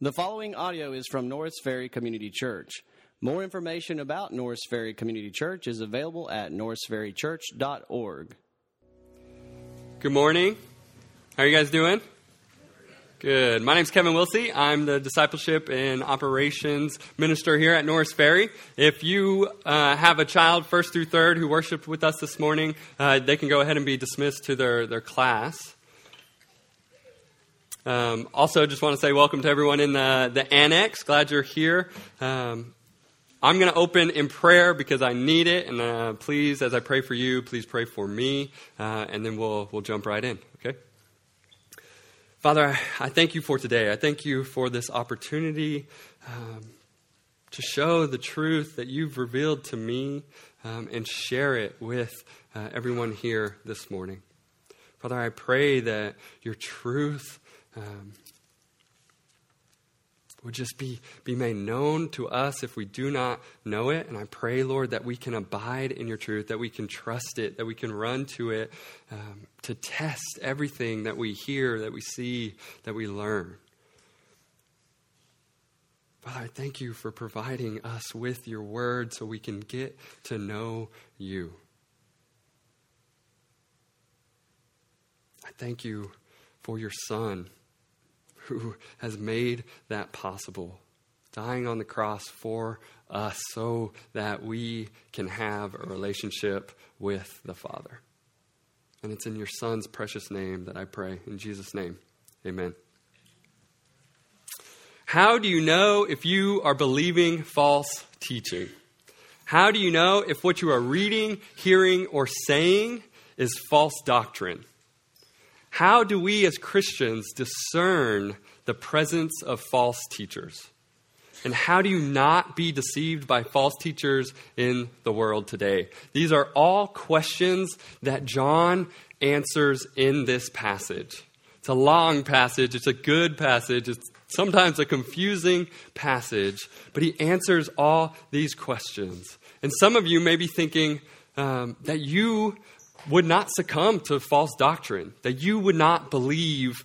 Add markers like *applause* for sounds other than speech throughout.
The following audio is from Norris Ferry Community Church. More information about Norris Ferry Community Church is available at norrisferrychurch.org. Good morning. How are you guys doing? Good. My name's Kevin Wilsey. I'm the discipleship and operations minister here at Norris Ferry. If you uh, have a child, first through third, who worshiped with us this morning, uh, they can go ahead and be dismissed to their, their class. Um, also, just want to say welcome to everyone in the, the annex. Glad you're here. Um, I'm going to open in prayer because I need it, and uh, please, as I pray for you, please pray for me, uh, and then we'll we'll jump right in. Okay. Father, I, thank you for today. I thank you for this opportunity um, to show the truth that you've revealed to me um, and share it with uh, everyone here this morning. Father, I pray that your truth um, would just be, be made known to us if we do not know it. And I pray, Lord, that we can abide in your truth, that we can trust it, that we can run to it um, to test everything that we hear, that we see, that we learn. Father, I thank you for providing us with your word so we can get to know you. I thank you for your Son who has made that possible, dying on the cross for us so that we can have a relationship with the Father. And it's in your Son's precious name that I pray. In Jesus' name, amen. How do you know if you are believing false teaching? How do you know if what you are reading, hearing, or saying is false doctrine? How do we as Christians discern the presence of false teachers? And how do you not be deceived by false teachers in the world today? These are all questions that John answers in this passage. It's a long passage, it's a good passage, it's sometimes a confusing passage, but he answers all these questions. And some of you may be thinking um, that you would not succumb to false doctrine, that you would not believe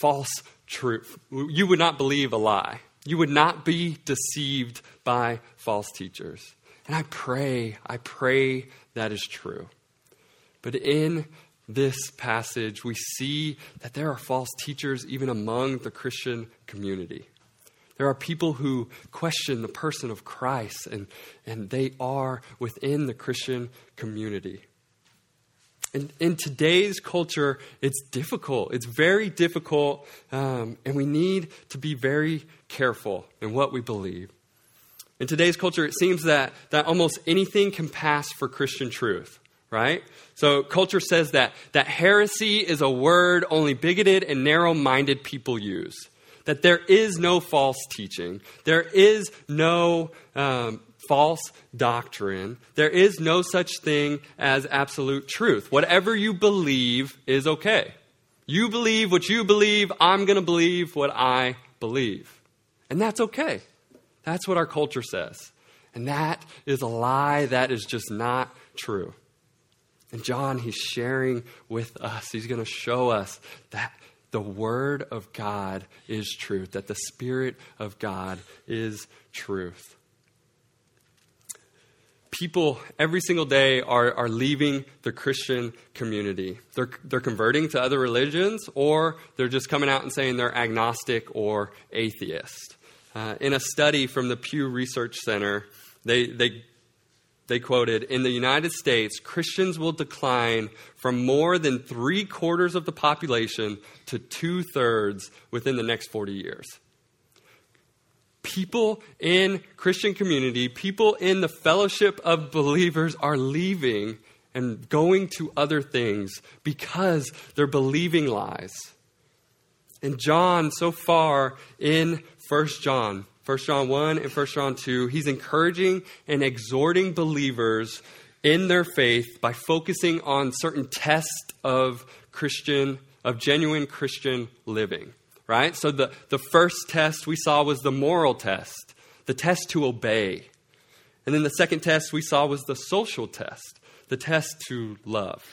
false truth. You would not believe a lie. You would not be deceived by false teachers. And I pray, I pray that is true. But in this passage, we see that there are false teachers even among the Christian community. There are people who question the person of Christ, and, and they are within the Christian community. In, in today's culture, it's difficult. It's very difficult, um, and we need to be very careful in what we believe. In today's culture, it seems that, that almost anything can pass for Christian truth, right? So, culture says that, that heresy is a word only bigoted and narrow minded people use. That there is no false teaching, there is no um, false doctrine. There is no such thing as absolute truth. Whatever you believe is okay. You believe what you believe, I'm going to believe what I believe. And that's okay. That's what our culture says. And that is a lie. That is just not true. And John, he's sharing with us, he's going to show us that the Word of God is truth, that the Spirit of God is truth people every single day are, are leaving the Christian community. They're, they're converting to other religions, or they're just coming out and saying they're agnostic or atheist. Uh, in a study from the Pew Research Center, they, they, they quoted In the United States, Christians will decline from more than three quarters of the population to two thirds within the next 40 years people in Christian community, people in the fellowship of believers are leaving and going to other things because they're believing lies. And John, so far in 1 John, 1 John 1 and 1 John 2, he's encouraging and exhorting believers in their faith by focusing on certain tests of Christian, of genuine Christian living right? So the, the first test we saw was the moral test, the test to obey. And then the second test we saw was the social test, the test to love.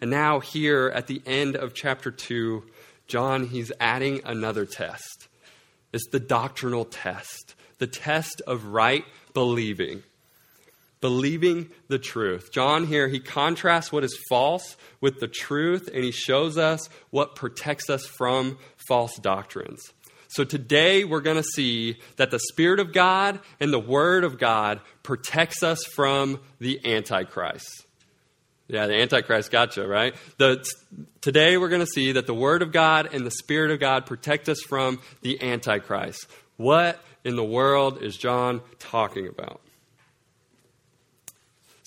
And now, here at the end of chapter 2, John, he's adding another test It's the doctrinal test, the test of right believing. Believing the truth. John here, he contrasts what is false with the truth, and he shows us what protects us from false doctrines. So today we're going to see that the Spirit of God and the Word of God protects us from the Antichrist. Yeah, the Antichrist gotcha, right? The, today we're going to see that the Word of God and the Spirit of God protect us from the Antichrist. What in the world is John talking about?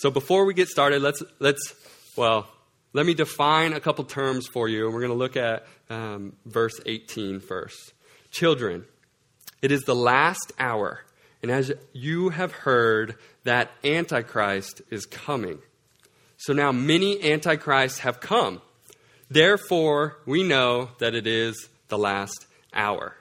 So before we get started, let's let's well, let me define a couple terms for you, and we're going to look at um, verse 18 first. Children, it is the last hour, and as you have heard that Antichrist is coming. So now many Antichrists have come. Therefore, we know that it is the last hour.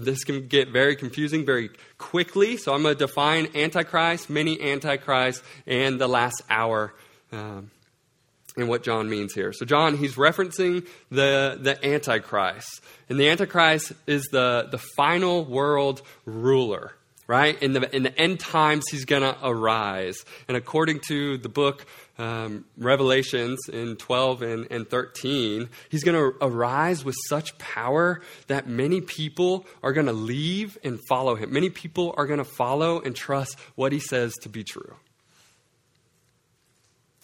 This can get very confusing very quickly, so I'm going to define Antichrist, many Antichrists, and the last hour. Um, and what John means here. So John, he's referencing the, the Antichrist. And the Antichrist is the, the final world ruler, right? In the, in the end times, he's going to arise. And according to the book um, Revelations in 12 and, and 13, he's going to arise with such power that many people are going to leave and follow him. Many people are going to follow and trust what he says to be true.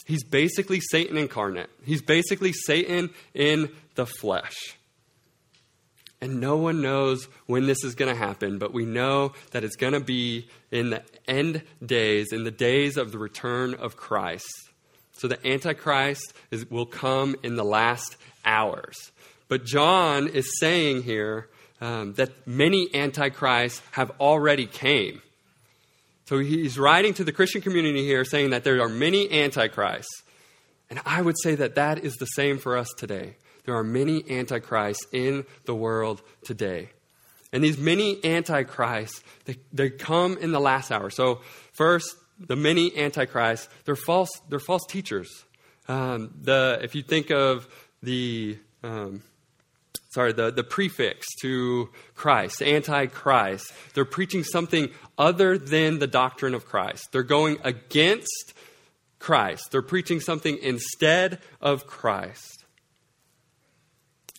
He's basically Satan incarnate. He's basically Satan in the flesh. And no one knows when this is going to happen, but we know that it's going to be in the end days, in the days of the return of Christ. So the Antichrist is, will come in the last hours. But John is saying here um, that many Antichrists have already came. So he's writing to the Christian community here saying that there are many antichrists. And I would say that that is the same for us today. There are many antichrists in the world today. And these many antichrists, they, they come in the last hour. So first, the many antichrists, they're false, they're false teachers. Um, the, if you think of the, um, sorry, the, the prefix to Christ, antichrist. They're preaching something other than the doctrine of Christ. They're going against Christ. They're preaching something instead of Christ.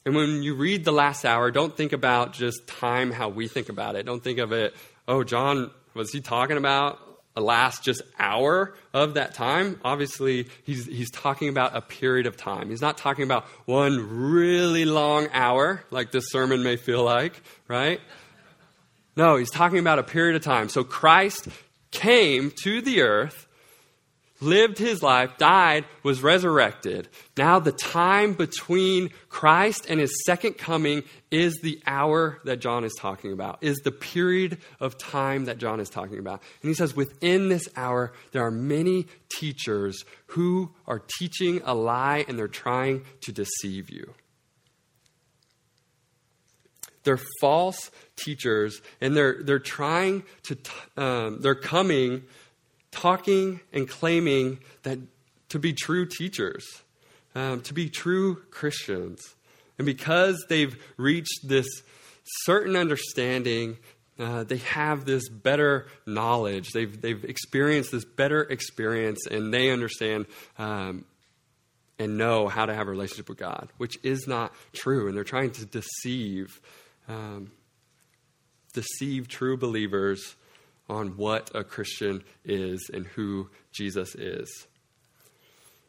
And when you read the last hour, don't think about just time how we think about it. Don't think of it, oh, John, was he talking about last just hour of that time, obviously he's, he's talking about a period of time. He's not talking about one really long hour, like this sermon may feel like, right? No, he's talking about a period of time. So Christ came to the earth lived his life, died, was resurrected. Now, the time between Christ and his second coming is the hour that John is talking about, is the period of time that John is talking about. And he says, within this hour, there are many teachers who are teaching a lie and they're trying to deceive you. They're false teachers, and they're, they're trying to, um, they're coming talking and claiming that to be true teachers, um, to be true Christians. And because they've reached this certain understanding, uh, they have this better knowledge. They've, they've experienced this better experience, and they understand um, and know how to have a relationship with God, which is not true. And they're trying to deceive, um, deceive true believers on what a Christian is and who Jesus is.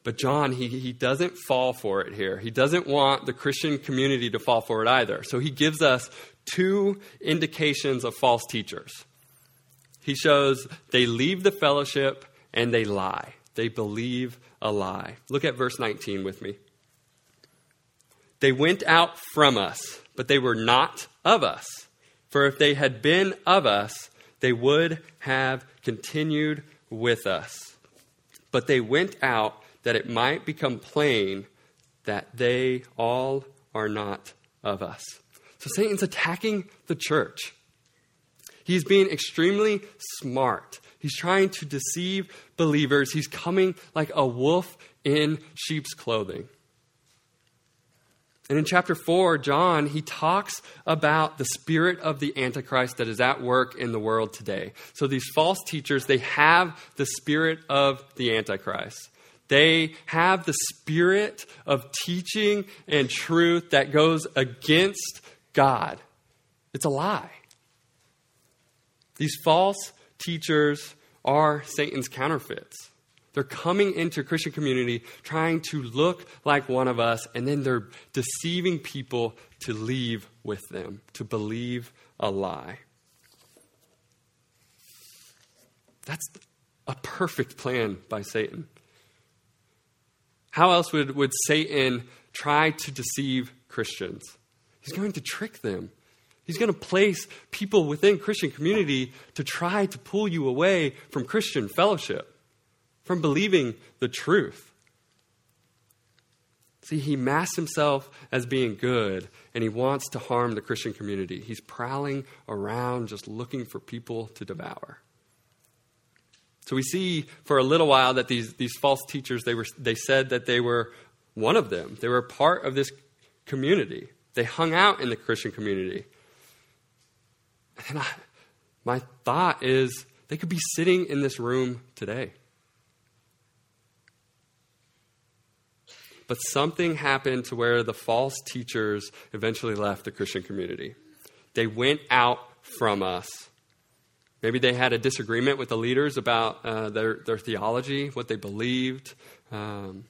But John, he, he doesn't fall for it here. He doesn't want the Christian community to fall for it either. So he gives us two indications of false teachers. He shows they leave the fellowship and they lie. They believe a lie. Look at verse 19 with me. They went out from us, but they were not of us. For if they had been of us, they would have continued with us. But they went out that it might become plain that they all are not of us. So Satan's attacking the church. He's being extremely smart. He's trying to deceive believers. He's coming like a wolf in sheep's clothing. And in chapter 4, John, he talks about the spirit of the Antichrist that is at work in the world today. So these false teachers, they have the spirit of the Antichrist. They have the spirit of teaching and truth that goes against God. It's a lie. These false teachers are Satan's counterfeits. They're coming into Christian community trying to look like one of us, and then they're deceiving people to leave with them, to believe a lie. That's a perfect plan by Satan. How else would, would Satan try to deceive Christians? He's going to trick them. He's going to place people within Christian community to try to pull you away from Christian fellowship, from believing the truth. See, he masks himself as being good, and he wants to harm the Christian community. He's prowling around just looking for people to devour. So we see for a little while that these, these false teachers, they, were, they said that they were one of them. They were part of this community. They hung out in the Christian community. And I, my thought is they could be sitting in this room today. But something happened to where the false teachers eventually left the Christian community. They went out from us. Maybe they had a disagreement with the leaders about uh, their, their theology, what they believed. Um,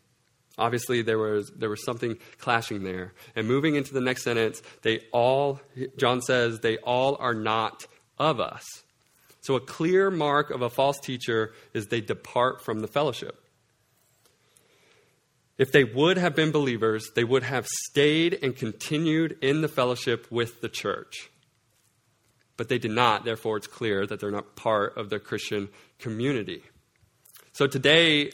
obviously, there was, there was something clashing there. And moving into the next sentence, they all, John says, they all are not of us. So, a clear mark of a false teacher is they depart from the fellowship. If they would have been believers, they would have stayed and continued in the fellowship with the church. But they did not, therefore, it's clear that they're not part of the Christian community. So today,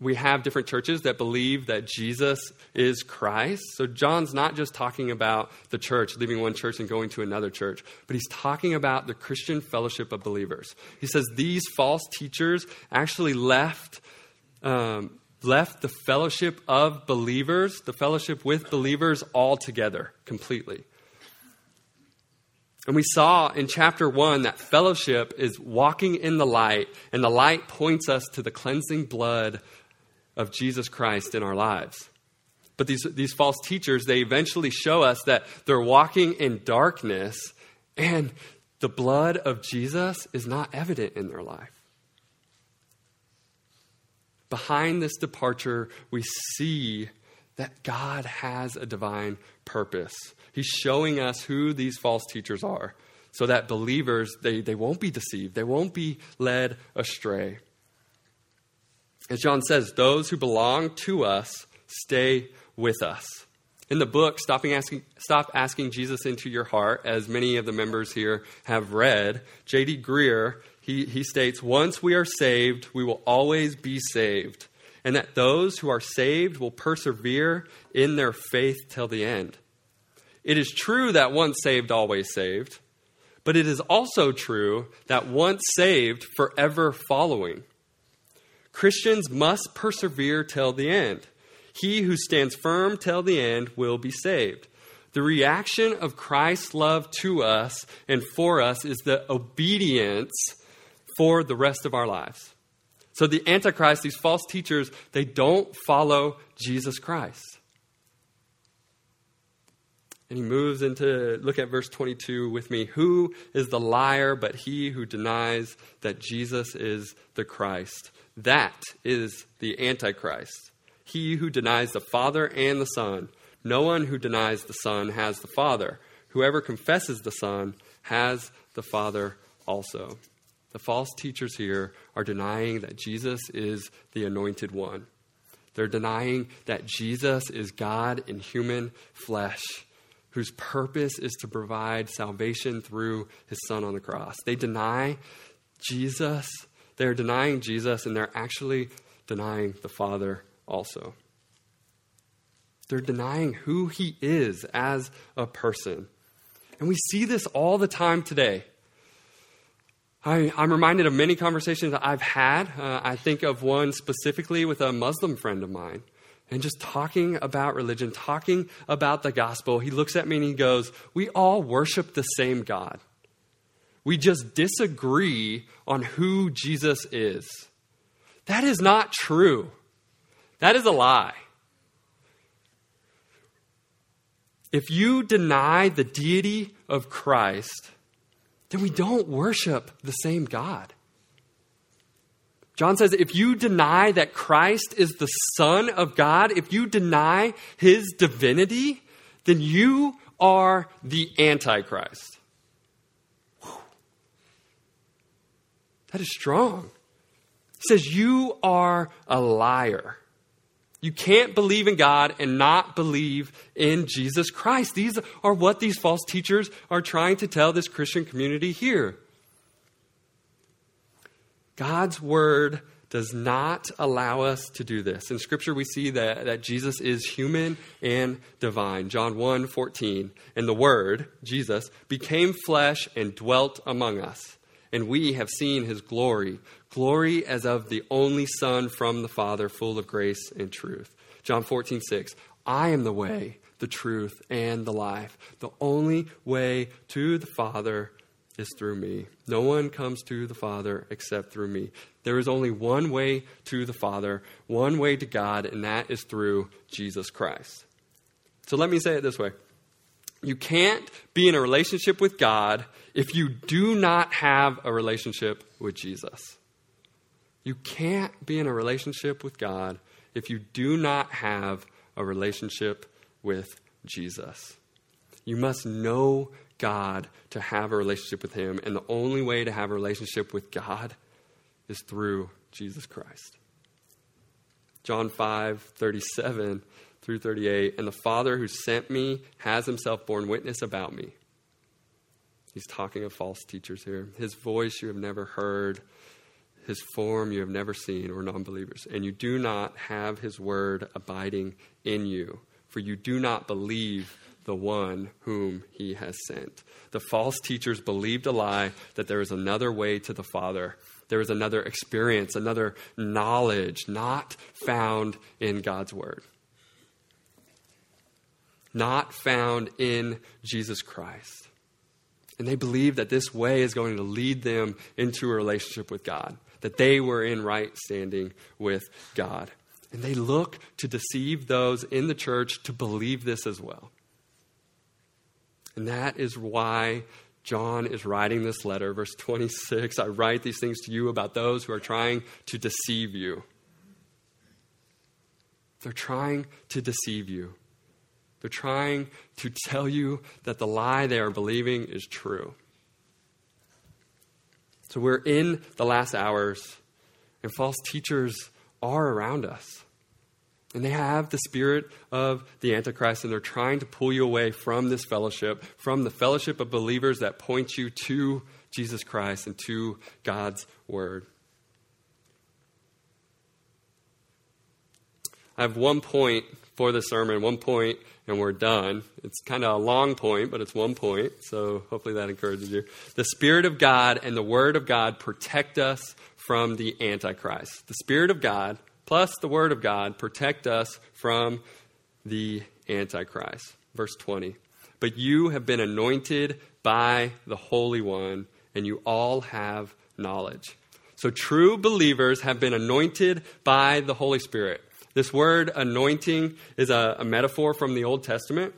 we have different churches that believe that Jesus is Christ. So John's not just talking about the church, leaving one church and going to another church, but he's talking about the Christian fellowship of believers. He says these false teachers actually left um, left the fellowship of believers, the fellowship with believers altogether, completely. And we saw in chapter 1 that fellowship is walking in the light, and the light points us to the cleansing blood of Jesus Christ in our lives. But these, these false teachers, they eventually show us that they're walking in darkness, and the blood of Jesus is not evident in their life. Behind this departure, we see that God has a divine purpose. He's showing us who these false teachers are so that believers they, they won't be deceived, they won't be led astray. As John says, those who belong to us stay with us. In the book, Stopping asking, Stop Asking Jesus into Your Heart, as many of the members here have read, J.D. Greear he, he states, Once we are saved, we will always be saved, and that those who are saved will persevere in their faith till the end. It is true that once saved, always saved, but it is also true that once saved, forever following. Christians must persevere till the end. He who stands firm till the end will be saved. The reaction of Christ's love to us and for us is the obedience for the rest of our lives. So the Antichrist, these false teachers, they don't follow Jesus Christ. And he moves into, look at verse 22 with me. Who is the liar but he who denies that Jesus is the Christ? That is the Antichrist. He who denies the Father and the Son. No one who denies the Son has the Father. Whoever confesses the Son has the Father also. The false teachers here are denying that Jesus is the anointed one. They're denying that Jesus is God in human flesh, whose purpose is to provide salvation through his son on the cross. They deny Jesus. They're denying Jesus, and they're actually denying the Father also. They're denying who he is as a person. And we see this all the time today. I, am reminded of many conversations that I've had. Uh, I think of one specifically with a Muslim friend of mine. and just talking about religion, talking about the gospel, he looks at me and he goes, We all worship the same God. We just disagree on who Jesus is. That is not true. That is a lie. If you deny the deity of Christ, then we don't worship the same God. John says if you deny that Christ is the Son of God, if you deny his divinity, then you are the Antichrist. Whew. That is strong. He says, You are a liar. You can't believe in God and not believe in Jesus Christ. These are what these false teachers are trying to tell this Christian community here. God's word does not allow us to do this. In Scripture, we see that, that Jesus is human and divine. John 1 14. And the Word, Jesus, became flesh and dwelt among us. And we have seen his glory, glory as of the only Son from the Father, full of grace and truth. John 14 6. I am the way, the truth, and the life. The only way to the Father is through me. No one comes to the Father except through me. There is only one way to the Father, one way to God, and that is through Jesus Christ. So let me say it this way You can't be in a relationship with God if you do not have a relationship with Jesus. You can't be in a relationship with God if you do not have a relationship with Jesus. You must know God to have a relationship with Him. And the only way to have a relationship with God is through Jesus Christ. John 5 37 through 38. And the Father who sent me has himself borne witness about me. He's talking of false teachers here. His voice you have never heard, his form you have never seen, or non believers. And you do not have his word abiding in you, for you do not believe the one whom he has sent. The false teachers believed a lie that there is another way to the Father. There is another experience, another knowledge not found in God's Word, not found in Jesus Christ. And they believe that this way is going to lead them into a relationship with God, that they were in right standing with God. And they look to deceive those in the church to believe this as well. And that is why John is writing this letter. Verse 26 I write these things to you about those who are trying to deceive you. They're trying to deceive you. They're trying to *laughs* tell you that the lie they are believing is true. So we're in the last hours, and false teachers are around us. And they have the spirit of the Antichrist, and they're trying to pull you away from this fellowship, from the fellowship of believers that point you to Jesus Christ and to God's Word. I have one point for the sermon, one point, and we're done. It's kind of a long point, but it's one point, so hopefully that encourages you. The Spirit of God and the Word of God protect us from the Antichrist. The Spirit of God plus the Word of God protect us from the Antichrist. Verse 20. But you have been anointed by the Holy One, and you all have knowledge. So true believers have been anointed by the Holy Spirit. This word anointing is a, a metaphor from the Old Testament.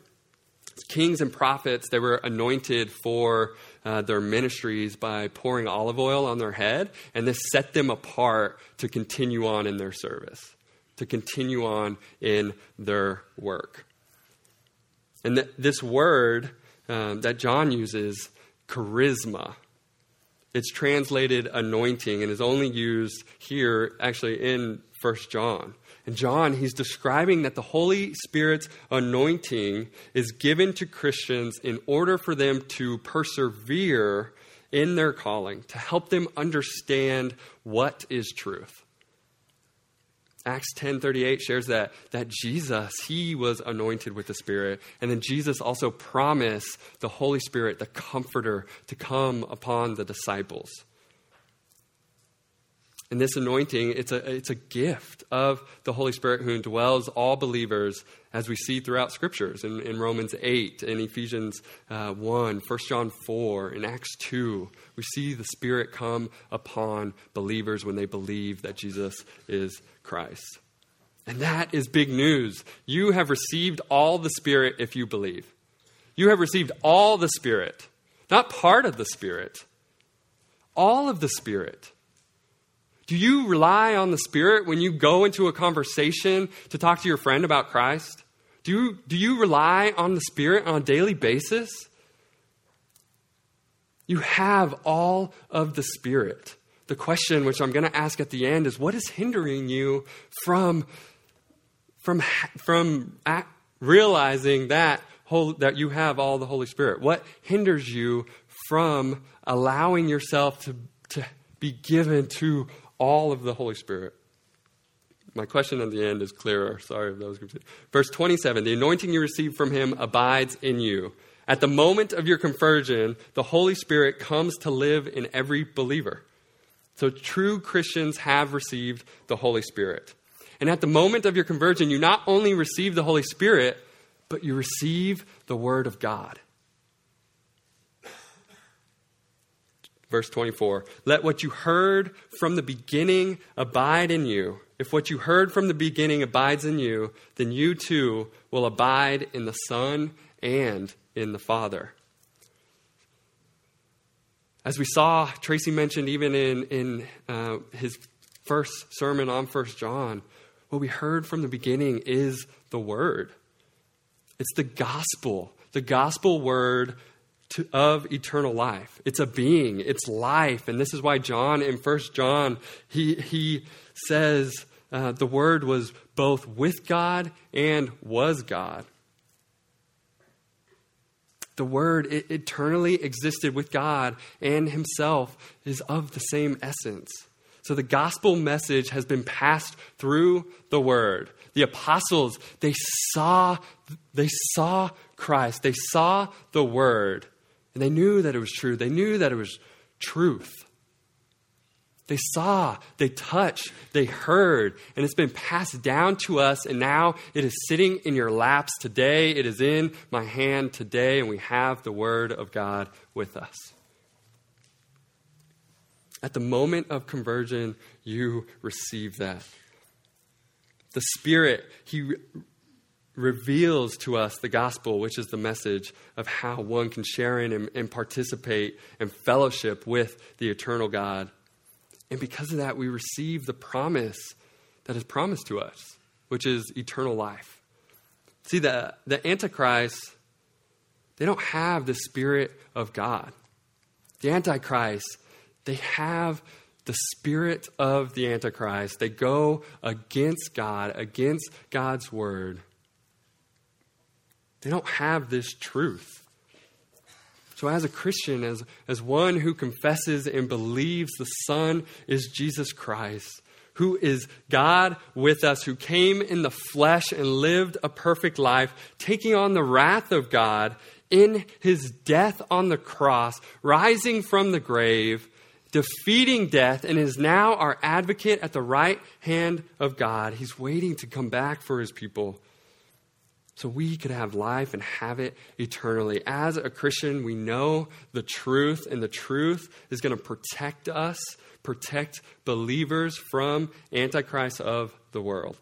Kings and prophets, they were anointed for uh, their ministries by pouring olive oil on their head, and this set them apart to continue on in their service, to continue on in their work. And th- this word um, that John uses, charisma, it's translated anointing and is only used here, actually, in First John. And John, he's describing that the Holy Spirit's anointing is given to Christians in order for them to persevere in their calling, to help them understand what is truth. Acts 10:38 shares that that Jesus he was anointed with the spirit and then Jesus also promised the Holy Spirit the comforter to come upon the disciples. And this anointing, it's a, it's a gift of the Holy Spirit who indwells all believers, as we see throughout scriptures in, in Romans 8, in Ephesians uh, 1, 1 John 4, in Acts 2. We see the Spirit come upon believers when they believe that Jesus is Christ. And that is big news. You have received all the Spirit if you believe. You have received all the Spirit, not part of the Spirit, all of the Spirit. Do you rely on the Spirit when you go into a conversation to talk to your friend about Christ? Do you, do you rely on the Spirit on a daily basis? You have all of the Spirit. The question, which I'm going to ask at the end, is what is hindering you from, from, from realizing that, that you have all the Holy Spirit? What hinders you from allowing yourself to, to be given to all of the Holy Spirit. My question at the end is clearer. Sorry if that was confusing. Verse 27 The anointing you receive from him abides in you. At the moment of your conversion, the Holy Spirit comes to live in every believer. So true Christians have received the Holy Spirit. And at the moment of your conversion, you not only receive the Holy Spirit, but you receive the Word of God. Verse 24 Let what you heard from the beginning abide in you. If what you heard from the beginning abides in you, then you too will abide in the Son and in the Father. As we saw, Tracy mentioned even in, in uh, his first sermon on First John, what we heard from the beginning is the Word. It's the gospel, the gospel word to, of eternal life. It's a being, it's life. And this is why John, in First John, he, he says uh, the Word was both with God and was God. The Word it eternally existed with God and Himself is of the same essence. So the gospel message has been passed through the Word. The apostles, they saw, they saw Christ, they saw the Word. And they knew that it was true. They knew that it was truth. They saw, they touched, they heard, and it's been passed down to us, and now it is sitting in your laps today. It is in my hand today, and we have the Word of God with us. At the moment of conversion, you receive that. The Spirit, He reveals to us the gospel, which is the message of how one can share in and, and, participate and fellowship with the eternal God. And because of that, we receive the promise that is promised to us, which is eternal life. See, the, the Antichrist, they don't have the Spirit of God. The Antichrist, they have the spirit of the Antichrist. They go against God, against God's word. They don't have this truth. So, as a Christian, as, as one who confesses and believes the Son is Jesus Christ, who is God with us, who came in the flesh and lived a perfect life, taking on the wrath of God in his death on the cross, rising from the grave, defeating death, and is now our advocate at the right hand of God. He's waiting to come back for his people so we could have life and have it eternally. As a Christian, we know the truth, and the truth is going to protect us, protect believers from antichrist of the world.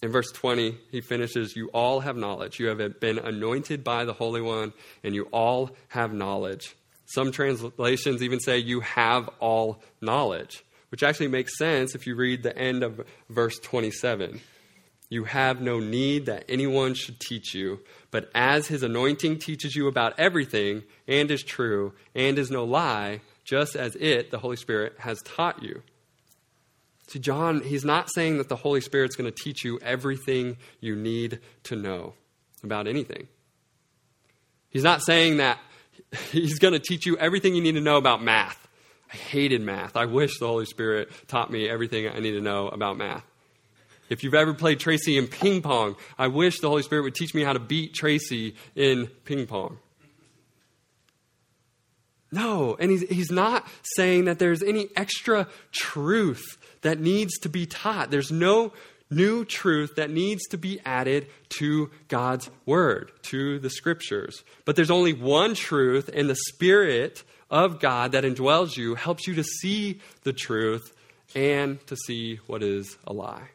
In verse 20, he finishes, You all have knowledge. You have been anointed by the Holy One, and you all have knowledge. Some translations even say, You have all knowledge, which actually makes sense if you read the end of verse 27. You have no need that anyone should teach you, but as his anointing teaches you about everything and is true and is no lie, just as it, the Holy Spirit, has taught you. See, John, he's not saying that the Holy Spirit's going to teach you everything you need to know about anything. He's not saying that he's going to teach you everything you need to know about math. I hated math. I wish the Holy Spirit taught me everything I need to know about math. If you've ever played Tracy in ping pong, I wish the Holy Spirit would teach me how to beat Tracy in ping pong. No, and he's, he's not saying that there's any extra truth that needs to be taught. There's no new truth that needs to be added to God's Word, to the Scriptures. But there's only one truth, and the Spirit of God that indwells you helps you to see the truth and to see what is a lie.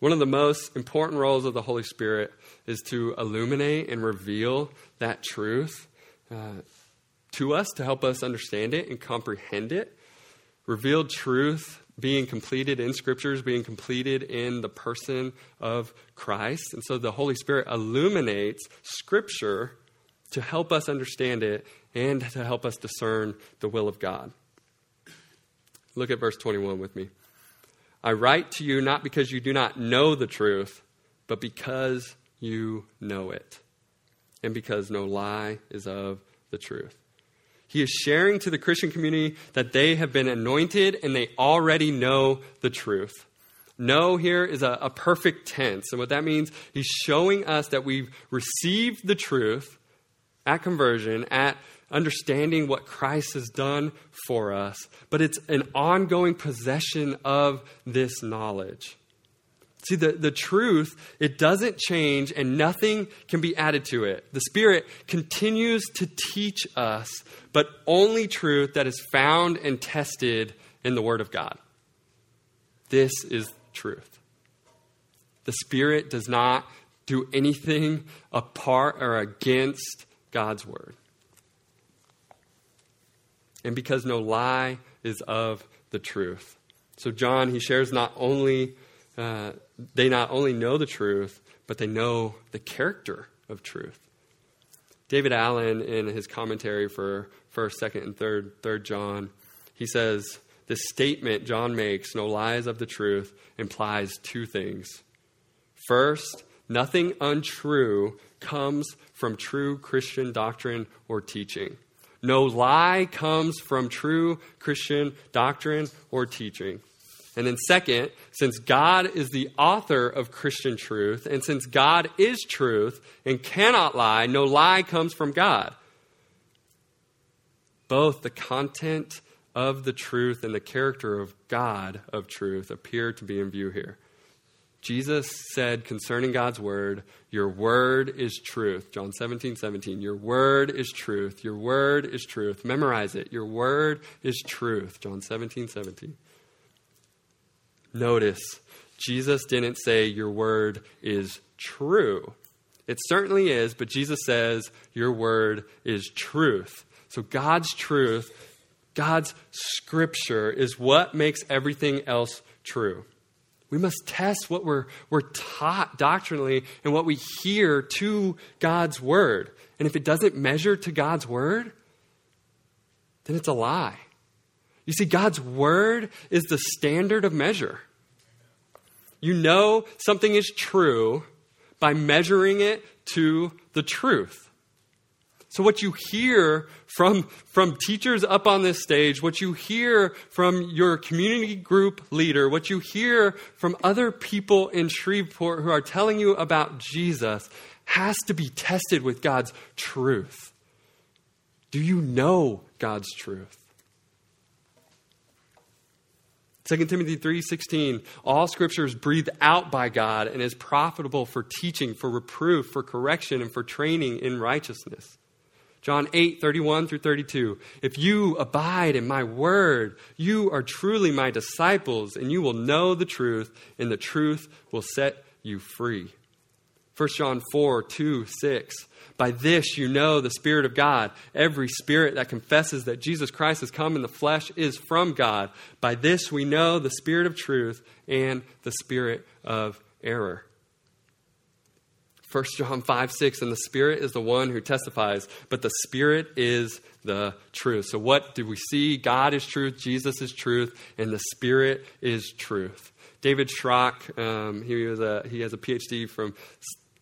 One of the most important roles of the Holy Spirit is to illuminate and reveal that truth uh, to us to help us understand it and comprehend it. Revealed truth being completed in scriptures, being completed in the person of Christ. And so the Holy Spirit illuminates scripture to help us understand it and to help us discern the will of God. Look at verse 21 with me. I write to you not because you do not know the truth, but because you know it, and because no lie is of the truth. He is sharing to the Christian community that they have been anointed and they already know the truth. Know here is a, a perfect tense. And what that means, he's showing us that we've received the truth at conversion, at understanding what Christ has done for us, but it's an ongoing possession of this knowledge. See, the, the truth, it doesn't change and nothing can be added to it. The Spirit continues to teach us, but only truth that is found and tested in the Word of God. This is truth. The Spirit does not do anything apart or against God's Word and because no lie is of the truth. So, John, he shares not only, uh, they not only know the truth, but they know the character of truth. David Allen, in his commentary for 1st, 2nd, and 3rd, 3rd John, he says, This statement John makes, no lies of the truth, implies two things. First, nothing untrue comes from true Christian doctrine or teaching. No lie comes from true Christian doctrine or teaching. And then, second, since God is the author of Christian truth, and since God is truth and cannot lie, no lie comes from God. Both the content of the truth and the character of God of truth appear to be in view here. Jesus said concerning God's word, Your word is truth. John 17, 17. Your word is truth. Your word is truth. Memorize it. Your word is truth. John 17, 17. Notice, Jesus didn't say, Your word is true. It certainly is, but Jesus says, Your word is truth. So God's truth, God's scripture, is what makes everything else true. We must test what we're, we're taught doctrinally and what we hear to God's word. And if it doesn't measure to God's word, then it's a lie. You see, God's word is the standard of measure. You know something is true by measuring it to the truth. So, what you hear from, from teachers up on this stage, what you hear from your community group leader, what you hear from other people in Shreveport who are telling you about Jesus, has to be tested with God's truth. Do you know God's truth? 2 Timothy 3:16 All scripture is breathed out by God and is profitable for teaching, for reproof, for correction and for training in righteousness. John 8, 31 through 32. If you abide in my word, you are truly my disciples, and you will know the truth, and the truth will set you free. 1 John 4, 2, 6. By this you know the Spirit of God. Every spirit that confesses that Jesus Christ has come in the flesh is from God. By this we know the Spirit of truth and the Spirit of error. 1 John 5 6, and the Spirit is the one who testifies, but the Spirit is the truth. So, what do we see? God is truth, Jesus is truth, and the Spirit is truth. David Schrock, um, he, was a, he has a PhD from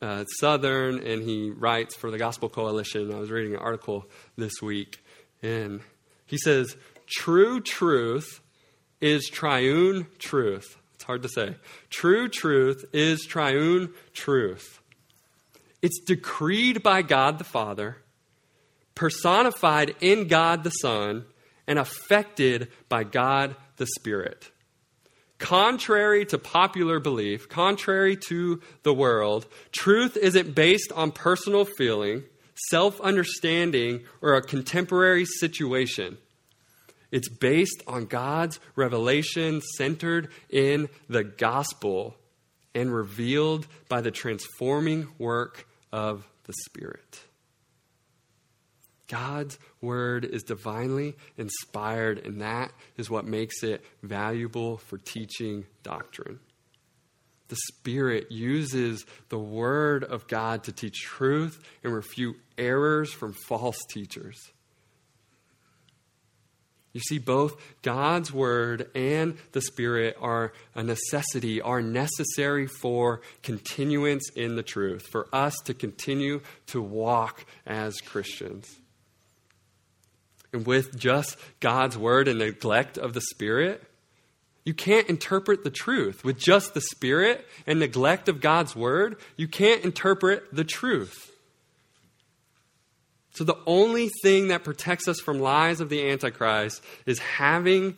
uh, Southern, and he writes for the Gospel Coalition. I was reading an article this week, and he says, True truth is triune truth. It's hard to say. True truth is triune truth. It's decreed by God the Father, personified in God the Son and affected by God the Spirit. Contrary to popular belief, contrary to the world, truth isn't based on personal feeling, self understanding, or a contemporary situation. It's based on God's revelation centered in the gospel and revealed by the transforming work of the Spirit. God's word is divinely inspired, and that is what makes it valuable for teaching doctrine. The Spirit uses the word of God to teach truth and refute errors from false teachers. You see, both God's Word and the Spirit are a necessity, are necessary for continuance in the truth, for us to continue to walk as Christians. And with just God's Word and neglect of the Spirit, you can't interpret the truth. With just the Spirit and neglect of God's Word, you can't interpret the truth. So the only thing that protects us from lies of the Antichrist is having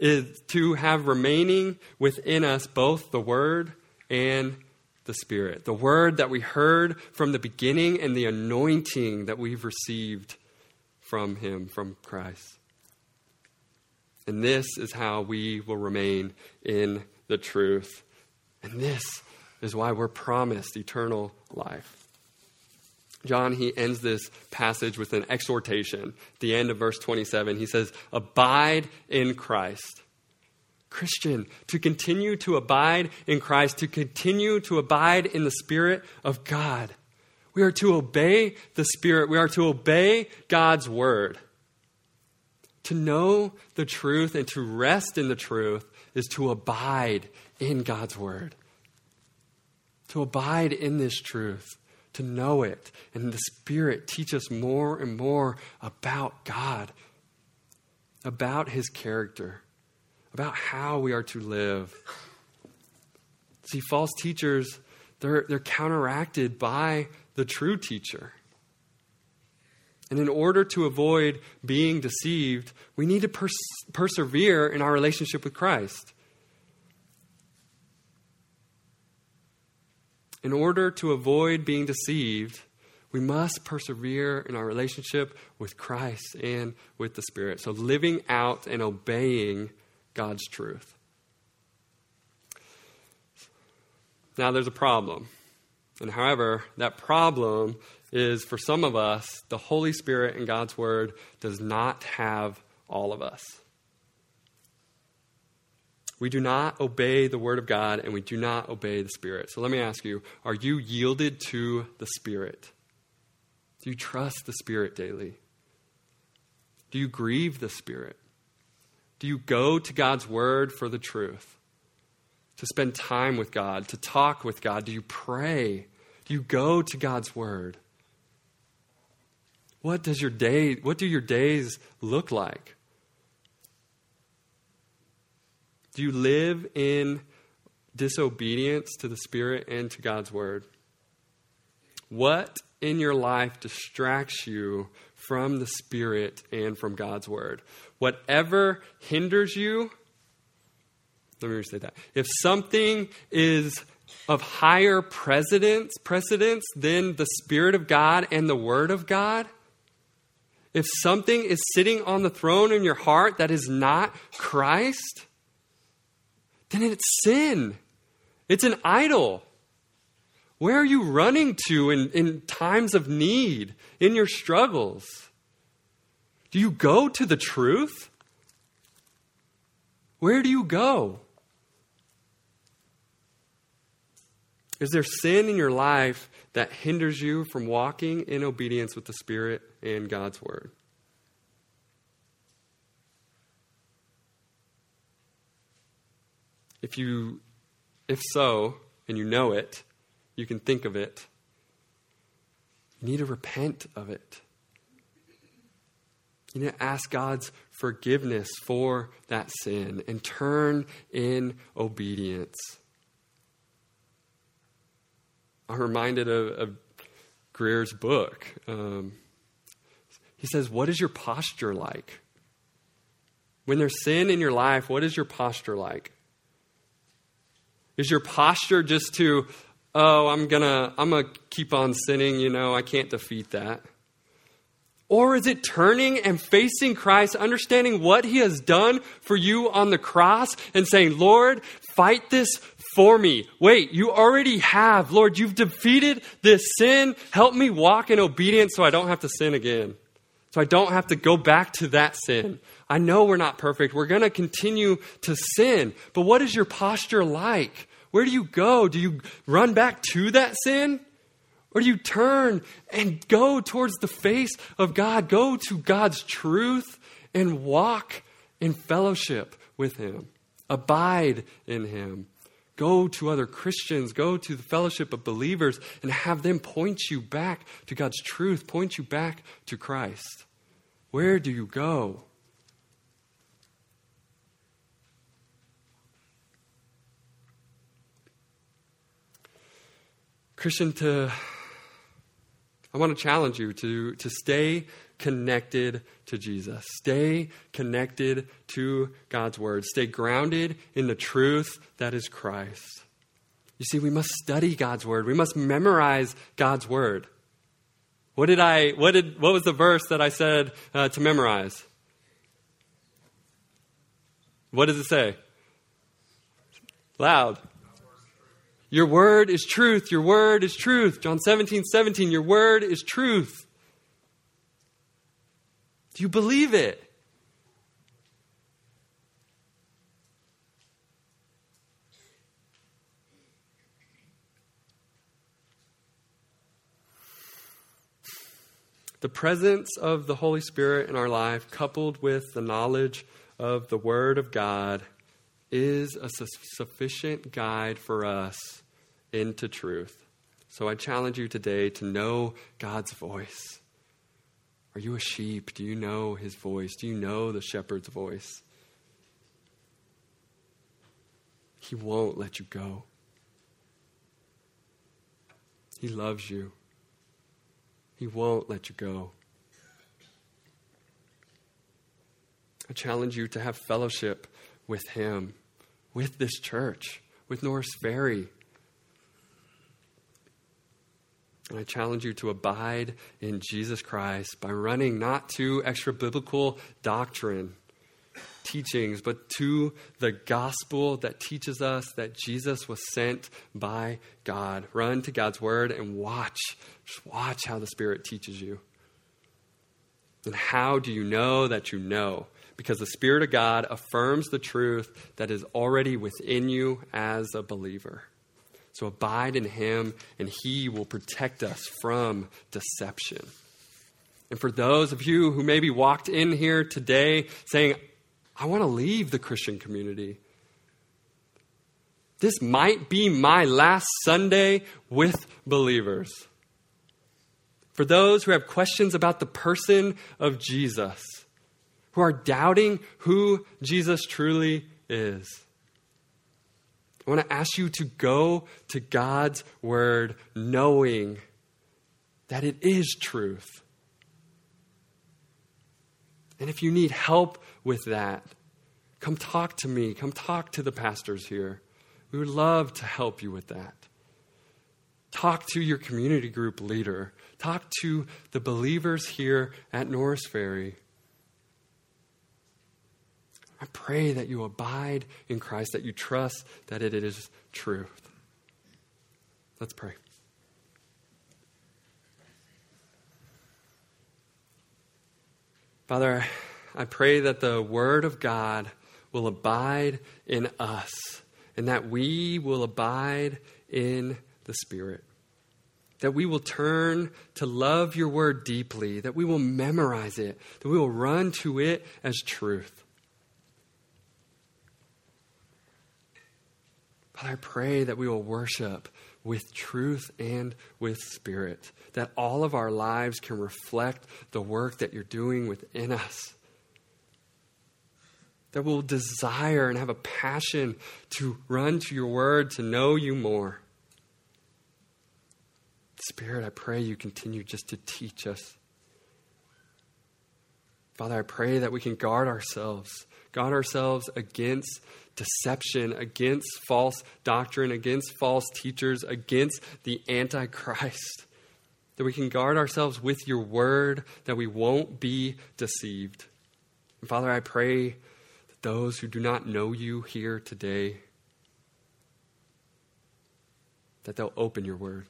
is to have remaining within us both the Word and the Spirit. The Word that we heard from the beginning and the anointing that we've received from Him, from Christ. And this is how we will remain in the truth. And this is why we're promised eternal life. John, he ends this passage with an exhortation. At the end of verse 27, he says, Abide in Christ. Christian, to continue to abide in Christ, to continue to abide in the Spirit of God. We are to obey the Spirit. We are to obey God's Word. To know the truth and to rest in the truth is to abide in God's Word. To abide in this truth to know it. And the Spirit teach us more and more about God, about His character, about how we are to live. See, false teachers, they're, they're counteracted by the true teacher. And in order to avoid being deceived, we need to pers- persevere in our relationship with Christ. In order to avoid being deceived, we must persevere in our relationship with Christ and with the Spirit. So, living out and obeying God's truth. Now, there's a problem. And however, that problem is for some of us, the Holy Spirit and God's Word does not have all of us. We do not obey the Word of God and we do not obey the Spirit. So let me ask you are you yielded to the Spirit? Do you trust the Spirit daily? Do you grieve the Spirit? Do you go to God's Word for the truth? To spend time with God, to talk with God? Do you pray? Do you go to God's Word? What does your day what do your days look like? Do you live in disobedience to the Spirit and to God's Word? What in your life distracts you from the Spirit and from God's Word? Whatever hinders you, let me restate that. If something is of higher precedence, precedence than the Spirit of God and the Word of God, if something is sitting on the throne in your heart that is not Christ, then it's sin. It's an idol. Where are you running to in, in times of need, in your struggles? Do you go to the truth? Where do you go? Is there sin in your life that hinders you from walking in obedience with the Spirit and God's Word? If you if so, and you know it, you can think of it. You need to repent of it. You need to ask God's forgiveness for that sin and turn in obedience. I'm reminded of, of Greer's book. Um, He says, What is your posture like? When there's sin in your life, what is your posture like? Is your posture just to, oh, I'm gonna, I'm gonna keep on sinning, you know, I can't defeat that? Or is it turning and facing Christ, understanding what he has done for you on the cross, and saying, Lord, fight this for me? Wait, you already have. Lord, you've defeated this sin. Help me walk in obedience so I don't have to sin again. So I don't have to go back to that sin. I know we're not perfect. We're going to continue to sin. But what is your posture like? Where do you go? Do you run back to that sin? Or do you turn and go towards the face of God? Go to God's truth and walk in fellowship with Him. Abide in Him. Go to other Christians, go to the fellowship of believers, and have them point you back to God's truth, point you back to Christ. Where do you go? Christian, to I want to challenge you to, to stay connected to Jesus. Stay connected to God's Word. Stay grounded in the truth that is Christ. You see, we must study God's Word. We must memorize God's Word. What did I, what did, what was the verse that I said uh, to memorize? What does it say? Loud. Your word is truth. Your word is truth. John 17, 17. Your word is truth. Do you believe it? The presence of the Holy Spirit in our life, coupled with the knowledge of the Word of God, is a su- sufficient guide for us into truth. So I challenge you today to know God's voice. Are you a sheep? Do you know his voice? Do you know the shepherd's voice? He won't let you go. He loves you. He won't let you go. I challenge you to have fellowship with Him, with this church, with Norris Ferry. And I challenge you to abide in Jesus Christ by running not to extra biblical doctrine, teachings, but to the gospel that teaches us that Jesus was sent by God. Run to God's word and watch. Just watch how the Spirit teaches you. And how do you know that you know? Because the Spirit of God affirms the truth that is already within you as a believer. So abide in Him, and He will protect us from deception. And for those of you who maybe walked in here today saying, I want to leave the Christian community. This might be my last Sunday with believers. For those who have questions about the person of Jesus, who are doubting who Jesus truly is. I want to ask you to go to God's word knowing that it is truth. And if you need help with that, come talk to me. Come talk to the pastors here. We would love to help you with that. Talk to your community group leader. Talk to the believers here at Norris Ferry. I pray that you abide in Christ, that you trust that it is truth. Let's pray. Father, I pray that the Word of God will abide in us and that we will abide in the Spirit. That we will turn to love your Word deeply, that we will memorize it, that we will run to it as truth. But I pray that we will worship with truth and with spirit, that all of our lives can reflect the work that you're doing within us. That we'll desire and have a passion to run to your word, to know you more. Spirit, I pray you continue just to teach us. Father, I pray that we can guard ourselves, guard ourselves against deception, against false doctrine, against false teachers, against the Antichrist. *laughs* That we can guard ourselves with your word, that we won't be deceived. And Father, I pray that those who do not know you here today, that they'll open your word.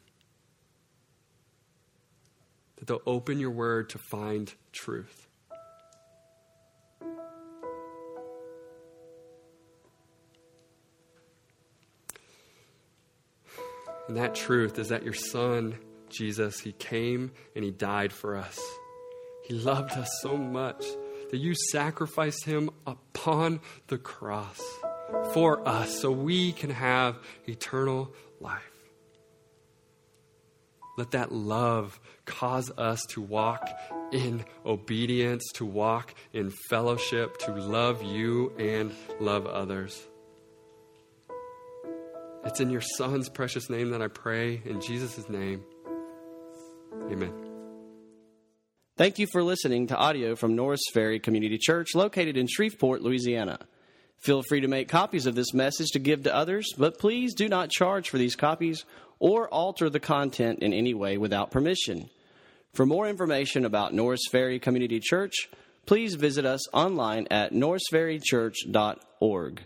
That they'll open your word to find truth. And that truth is that your son, Jesus, he came and he died for us. He loved us so much that you sacrificed him upon the cross for us so we can have eternal life. Let that love cause us to walk in obedience, to walk in fellowship, to love you and love others. It's in your Son's precious name that I pray, in Jesus' name. Amen. Thank you for listening to audio from Norris Ferry Community Church, located in Shreveport, Louisiana. Feel free to make copies of this message to give to others, but please do not charge for these copies or alter the content in any way without permission. For more information about Norris Ferry Community Church, please visit us online at norrisferrychurch.org.